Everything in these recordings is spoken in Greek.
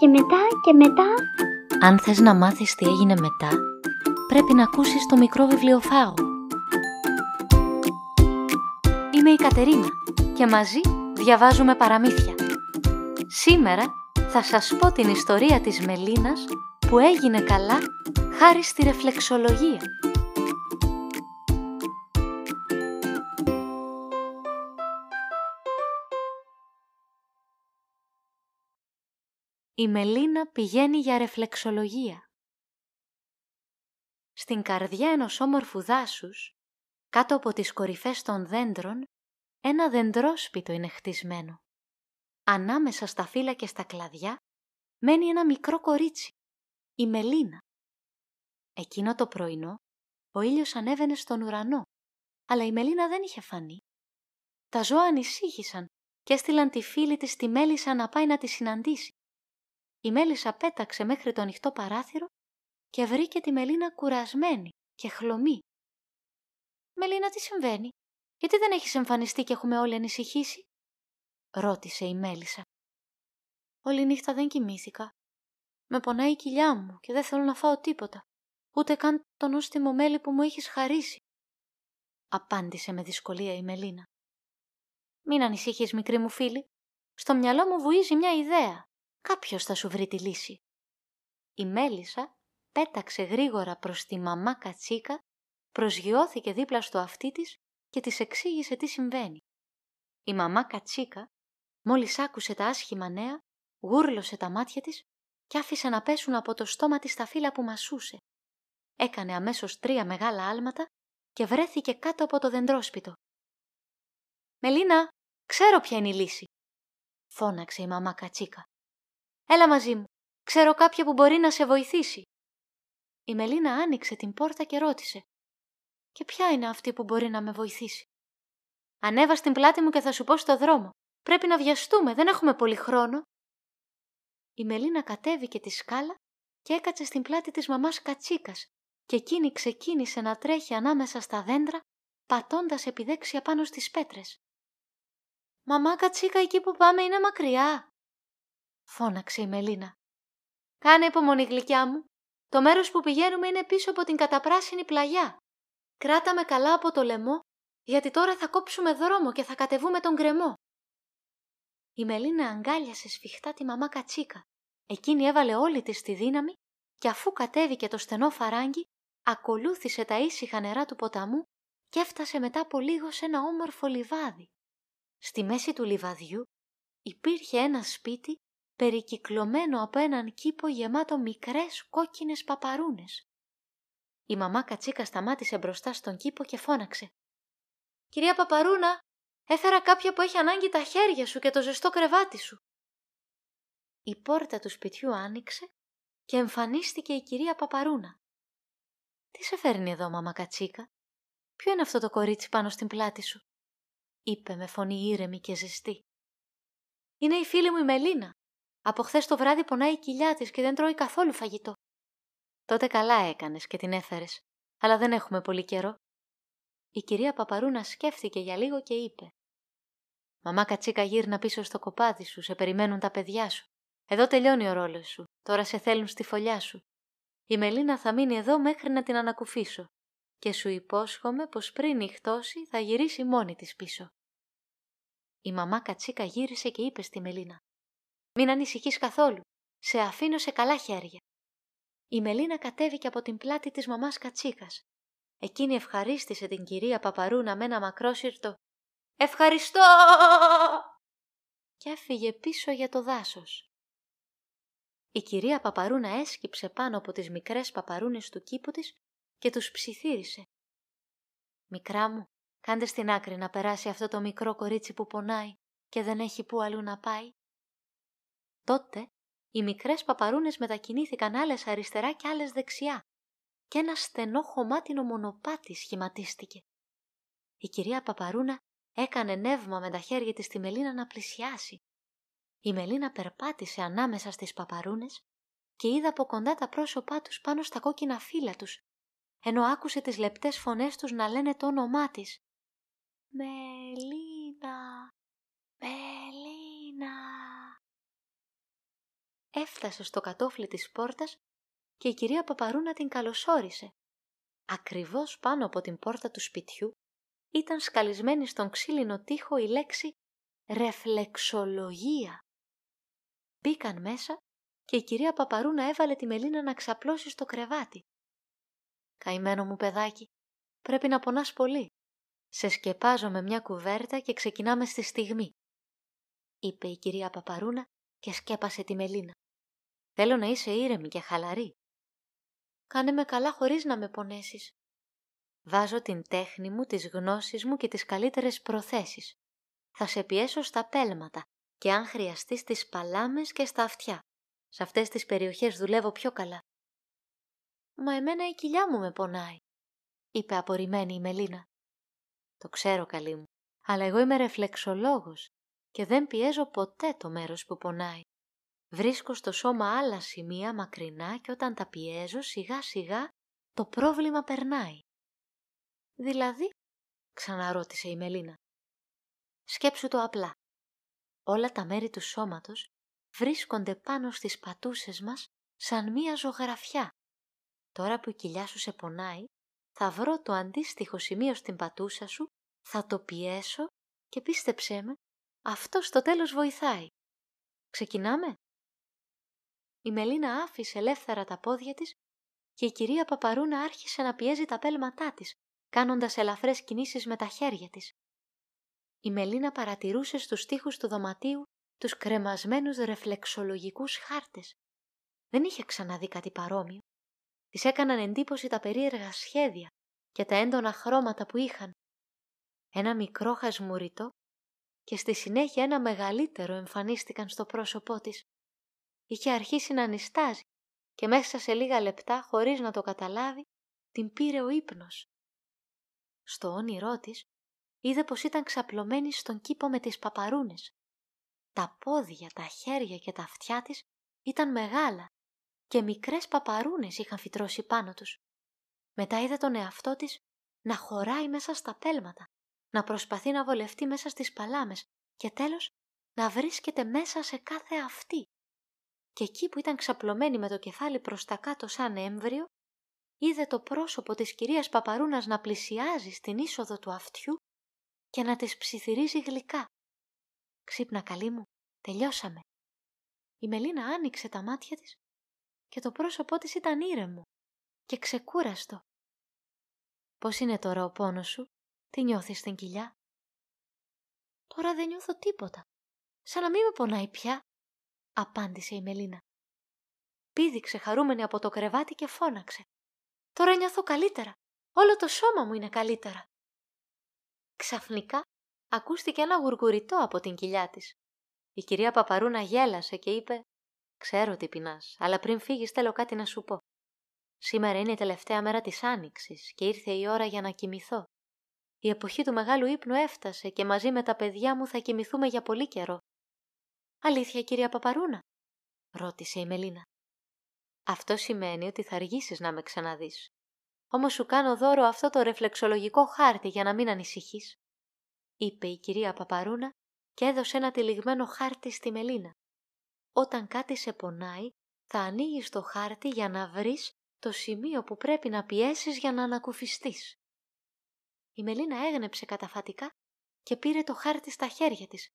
Και μετά και μετά. Αν θες να μάθεις τι έγινε μετά, πρέπει να ακούσεις το μικρό βιβλιοφάγο. Είμαι η Κατερίνα και μαζί διαβάζουμε παραμύθια. Σήμερα θα σας πω την ιστορία της Μελίνας που έγινε καλά χάρη στη ρεφλεξολογία. Η Μελίνα πηγαίνει για ρεφλεξολογία. Στην καρδιά ενός όμορφου δάσους, κάτω από τις κορυφές των δέντρων, ένα δεντρόσπιτο είναι χτισμένο. Ανάμεσα στα φύλλα και στα κλαδιά μένει ένα μικρό κορίτσι, η Μελίνα. Εκείνο το πρωινό, ο ήλιος ανέβαινε στον ουρανό, αλλά η Μελίνα δεν είχε φανεί. Τα ζώα ανησύχησαν και έστειλαν τη φίλη της τη Μέλισσα να πάει να τη συναντήσει. Η Μέλισσα πέταξε μέχρι το ανοιχτό παράθυρο και βρήκε τη Μελίνα κουρασμένη και χλωμή. «Μελίνα, τι συμβαίνει, γιατί δεν έχεις εμφανιστεί και έχουμε όλοι ανησυχήσει» ρώτησε η Μέλισσα. «Όλη νύχτα δεν κοιμήθηκα. Με πονάει η κοιλιά μου και δεν θέλω να φάω τίποτα, ούτε καν το νόστιμο μέλι που μου έχεις χαρίσει», απάντησε με δυσκολία η Μελίνα. «Μην ανησυχείς, μικρή μου φίλη. Στο μυαλό μου βουίζει μια ιδέα. Κάποιος θα σου βρει τη λύση. Η Μέλισσα πέταξε γρήγορα προς τη μαμά Κατσίκα, προσγειώθηκε δίπλα στο αυτί της και της εξήγησε τι συμβαίνει. Η μαμά Κατσίκα, μόλις άκουσε τα άσχημα νέα, γούρλωσε τα μάτια της και άφησε να πέσουν από το στόμα της τα φύλλα που μασούσε. Έκανε αμέσως τρία μεγάλα άλματα και βρέθηκε κάτω από το δεντρόσπιτο. «Μελίνα, ξέρω ποια είναι η λύση», φώναξε η μαμά Κατσίκα. Έλα μαζί μου. Ξέρω κάποια που μπορεί να σε βοηθήσει. Η Μελίνα άνοιξε την πόρτα και ρώτησε. Και ποια είναι αυτή που μπορεί να με βοηθήσει; Ανέβα στην πλάτη μου και θα σου πω στο δρόμο. Πρέπει να βιαστούμε, δεν έχουμε πολύ χρόνο. Η Μελίνα κατέβηκε τη σκάλα και έκατσε στην πλάτη της μαμάς Κατσίκας και εκείνη ξεκίνησε να τρέχει ανάμεσα στα δέντρα, πατώντας επιδέξια πάνω στις πέτρες. «Μαμά Κατσίκα, εκεί που πάμε είναι μακριά», φώναξε η Μελίνα. Κάνε υπομονή γλυκιά μου. Το μέρος που πηγαίνουμε είναι πίσω από την καταπράσινη πλαγιά. Κράτα με καλά από το λαιμό, γιατί τώρα θα κόψουμε δρόμο και θα κατεβούμε τον γκρεμό. Η Μελίνα αγκάλιασε σφιχτά τη μαμά Κατσίκα. Εκείνη έβαλε όλη της τη δύναμη και αφού κατέβηκε το στενό φαράγγι, ακολούθησε τα ήσυχα νερά του ποταμού και έφτασε μετά από λίγο σε ένα όμορφο λιβάδι. Στη μέση του λιβαδιού υπήρχε ένα σπίτι περικυκλωμένο από έναν κήπο γεμάτο μικρές κόκκινες παπαρούνες. Η μαμά Κατσίκα σταμάτησε μπροστά στον κήπο και φώναξε. «Κυρία Παπαρούνα, έφερα κάποια που έχει ανάγκη τα χέρια σου και το ζεστό κρεβάτι σου». Η πόρτα του σπιτιού άνοιξε και εμφανίστηκε η κυρία Παπαρούνα. «Τι σε φέρνει εδώ, μαμά Κατσίκα, ποιο είναι αυτό το κορίτσι πάνω στην πλάτη σου» είπε με φωνή ήρεμη και ζεστή. «Είναι η φίλη μου η Μελίνα», από χθες το βράδυ πονάει η κοιλιά της και δεν τρώει καθόλου φαγητό. Τότε καλά έκανες και την έφερες, αλλά δεν έχουμε πολύ καιρό. Η κυρία Παπαρούνα σκέφτηκε για λίγο και είπε: Μαμά Κατσίκα γύρνα πίσω στο κοπάδι σου, σε περιμένουν τα παιδιά σου. Εδώ τελειώνει ο ρόλος σου, τώρα σε θέλουν στη φωλιά σου. Η Μελίνα θα μείνει εδώ μέχρι να την ανακουφίσω και σου υπόσχομαι πως πριν νυχτώσει θα γυρίσει μόνη της πίσω. Η μαμά Κατσίκα γύρισε και είπε στη Μελίνα μην ανησυχείς καθόλου. Σε αφήνω σε καλά χέρια. Η Μελίνα κατέβηκε από την πλάτη της μαμάς Κατσίκας. Εκείνη ευχαρίστησε την κυρία Παπαρούνα με ένα μακρόσυρτο «Ευχαριστώ!» και έφυγε πίσω για το δάσος. Η κυρία Παπαρούνα έσκυψε πάνω από τις μικρές παπαρούνες του κήπου της και τους ψιθύρισε. «Μικρά μου, κάντε στην άκρη να περάσει αυτό το μικρό κορίτσι που πονάει και δεν έχει που αλλού να πάει». Τότε οι μικρές παπαρούνες μετακινήθηκαν άλλες αριστερά και άλλες δεξιά και ένα στενό χωμάτινο μονοπάτι σχηματίστηκε. Η κυρία Παπαρούνα έκανε νεύμα με τα χέρια της στη Μελίνα να πλησιάσει. Η Μελίνα περπάτησε ανάμεσα στις παπαρούνες και είδε από κοντά τα πρόσωπά τους πάνω στα κόκκινα φύλλα τους, ενώ άκουσε τις λεπτές φωνές τους να λένε το όνομά της. «Μελίνα, Μελίνα». Έφτασε στο κατόφλι της πόρτας και η κυρία Παπαρούνα την καλωσόρισε. Ακριβώς πάνω από την πόρτα του σπιτιού ήταν σκαλισμένη στον ξύλινο τοίχο η λέξη «ρεφλεξολογία». Μπήκαν μέσα και η κυρία Παπαρούνα έβαλε τη Μελίνα να ξαπλώσει στο κρεβάτι. «Καημένο μου παιδάκι, πρέπει να πονάς πολύ. Σε σκεπάζω με μια κουβέρτα και ξεκινάμε στη στιγμή», είπε η κυρία Παπαρούνα και σκέπασε τη Μελίνα. «Θέλω να είσαι ήρεμη και χαλαρή. Κάνε με καλά χωρίς να με πονέσεις. Βάζω την τέχνη μου, τις γνώσεις μου και τις καλύτερες προθέσεις. Θα σε πιέσω στα πέλματα και αν χρειαστείς στις παλάμες και στα αυτιά. Σε αυτές τις περιοχές δουλεύω πιο καλά. «Μα εμένα η κοιλιά μου με πονάει», είπε απορριμμένη η Μελίνα. «Το ξέρω καλή μου, αλλά εγώ είμαι ρεφλεξολόγος και δεν πιέζω ποτέ το μέρος που πονάει. Βρίσκω στο σώμα άλλα σημεία μακρινά και όταν τα πιέζω σιγά σιγά το πρόβλημα περνάει. Δηλαδή, ξαναρώτησε η Μελίνα. Σκέψου το απλά. Όλα τα μέρη του σώματος βρίσκονται πάνω στις πατούσες μας σαν μία ζωγραφιά. Τώρα που η κοιλιά σου σε πονάει, θα βρω το αντίστοιχο σημείο στην πατούσα σου, θα το πιέσω και πίστεψέ με, αυτό στο τέλος βοηθάει. Ξεκινάμε; Η Μελίνα άφησε ελεύθερα τα πόδια της και η κυρία Παπαρούνα άρχισε να πιέζει τα πέλματά της, κάνοντας ελαφρές κινήσεις με τα χέρια της. Η Μελίνα παρατηρούσε στους τοίχους του δωματίου τους κρεμασμένους ρεφλεξολογικούς χάρτες. Δεν είχε ξαναδεί κάτι παρόμοιο. Της έκαναν εντύπωση τα περίεργα σχέδια και τα έντονα χρώματα που είχαν. Ένα μικρό χασμουριτό και στη συνέχεια ένα μεγαλύτερο εμφανίστηκαν στο πρόσωπό της. Είχε αρχίσει να νιστάζει και μέσα σε λίγα λεπτά, χωρίς να το καταλάβει, την πήρε ο ύπνος. Στο όνειρό της είδε πως ήταν ξαπλωμένη στον κήπο με τις παπαρούνες. Τα πόδια, τα χέρια και τα αυτιά της ήταν μεγάλα και μικρές παπαρούνες είχαν φυτρώσει πάνω τους. Μετά είδε τον εαυτό της να χωράει μέσα στα πέλματα, να προσπαθεί να βολευτεί μέσα στις παλάμες και τέλος να βρίσκεται μέσα σε κάθε αυτή. Και εκεί που ήταν ξαπλωμένη με το κεφάλι προς τα κάτω σαν έμβριο, είδε το πρόσωπο της κυρίας Παπαρούνας να πλησιάζει στην είσοδο του αυτιού και να της ψιθυρίζει γλυκά. «Ξύπνα καλή μου, τελειώσαμε». Η Μελίνα άνοιξε τα μάτια της και το πρόσωπό της ήταν ήρεμο και ξεκούραστο. «Πώς είναι τώρα ο πόνος σου, τι νιώθεις στην κοιλιά» «Τώρα δεν νιώθω τίποτα, σαν να μην με πονάει πια», απάντησε η Μελίνα. Πήδηξε χαρούμενη από το κρεβάτι και φώναξε. Τώρα νιώθω καλύτερα. Όλο το σώμα μου είναι καλύτερα. Ξαφνικά ακούστηκε ένα γουργουριτό από την κοιλιά της. Η κυρία Παπαρούνα γέλασε και είπε «Ξέρω τι πεινάς, αλλά πριν φύγεις θέλω κάτι να σου πω. Σήμερα είναι η τελευταία μέρα της Άνοιξης και ήρθε η ώρα για να κοιμηθώ. Η εποχή του μεγάλου ύπνου έφτασε και μαζί με τα παιδιά μου θα κοιμηθούμε για πολύ καιρό. Αλήθεια, κυρία Παπαρούνα, ρώτησε η Μελίνα. Αυτό σημαίνει ότι θα αργήσεις να με ξαναδείς. Όμως σου κάνω δώρο αυτό το ρεφλεξολογικό χάρτη για να μην ανησυχείς, είπε η κυρία Παπαρούνα και έδωσε ένα τυλιγμένο χάρτη στη Μελίνα. Όταν κάτι σε πονάει, θα ανοίγεις το χάρτη για να βρεις το σημείο που πρέπει να πιέσεις για να ανακουφιστείς. Η Μελίνα έγνεψε καταφατικά και πήρε το χάρτη στα χέρια της.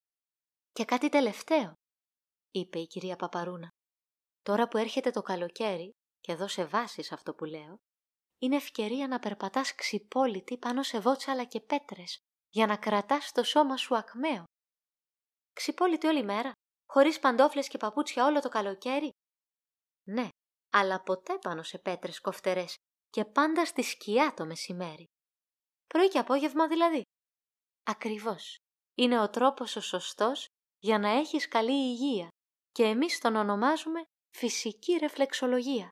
«Και κάτι τελευταίο», είπε η κυρία Παπαρούνα. «Τώρα που έρχεται το καλοκαίρι, και εδώ σε βάσεις αυτό που λέω, είναι ευκαιρία να περπατάς ξυπόλυτη πάνω σε βότσαλα και πέτρες για να κρατάς το σώμα σου ακμαίο. Ξυπόλυτη όλη μέρα, χωρίς παντόφλες και παπούτσια όλο το καλοκαίρι; Ναι, αλλά ποτέ πάνω σε πέτρες κοφτερές και πάντα στη σκιά το μεσημέρι. Πρωί και απόγευμα δηλαδή. Ακριβώς. Είναι ο τρόπος ο σωστός για να έχεις καλή υγεία και εμείς τον ονομάζουμε φυσική ρεφλεξολογία.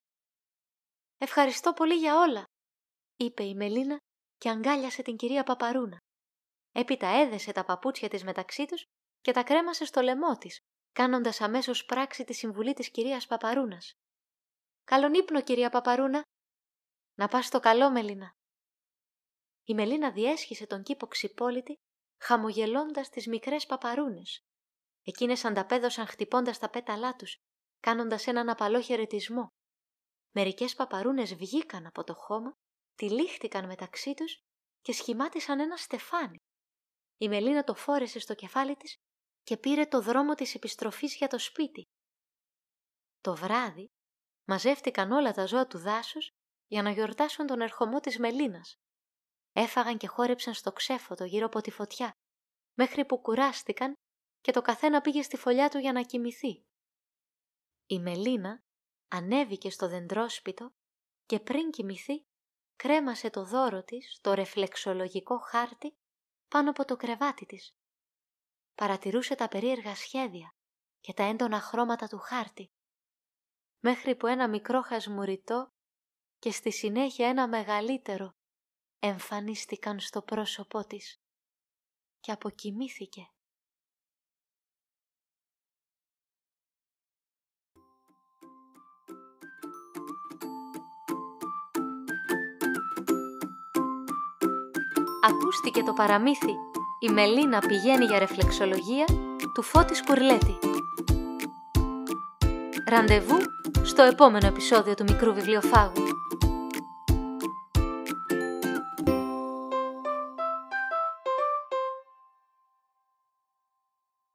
«Ευχαριστώ πολύ για όλα», είπε η Μελίνα και αγκάλιασε την κυρία Παπαρούνα. Έπειτα έδεσε τα παπούτσια της μεταξύ τους και τα κρέμασε στο λαιμό της, κάνοντας αμέσως πράξη τη συμβουλή της κυρίας Παπαρούνας. «Καλόν ύπνο, κυρία Παπαρούνα!» «Να πας στο καλό, Μελίνα!» Η Μελίνα διέσχισε τον κήπο ξυπόλυτη, χαμογελώντας τις μικρές παπαρούνες. Εκείνες ανταπέδωσαν χτυπώντας τα πέταλά τους κάνοντας έναν απαλό χαιρετισμό. Μερικές παπαρούνες βγήκαν από το χώμα, τυλίχτηκαν μεταξύ τους και σχημάτισαν ένα στεφάνι. Η Μελίνα το φόρεσε στο κεφάλι της και πήρε το δρόμο της επιστροφής για το σπίτι. Το βράδυ μαζεύτηκαν όλα τα ζώα του δάσους για να γιορτάσουν τον ερχομό της Μελίνας. Έφαγαν και χόρεψαν στο ξέφωτο γύρω από τη φωτιά, μέχρι που κουράστηκαν και το καθένα πήγε στη φωλιά του για να κοιμηθεί. Η Μελίνα ανέβηκε στο δεντρόσπιτο και πριν κοιμηθεί κρέμασε το δώρο της, το ρεφλεξολογικό χάρτη, πάνω από το κρεβάτι της. Παρατηρούσε τα περίεργα σχέδια και τα έντονα χρώματα του χάρτη, μέχρι που ένα μικρό χασμουριτό και στη συνέχεια ένα μεγαλύτερο εμφανίστηκαν στο πρόσωπό της και αποκοιμήθηκε. Ακούστηκε το παραμύθι «Η Μελίνα πηγαίνει για ρεφλεξολογία» του Φώτης Σκουρλέτη. Ραντεβού στο επόμενο επεισόδιο του Μικρού Βιβλιοφάγου.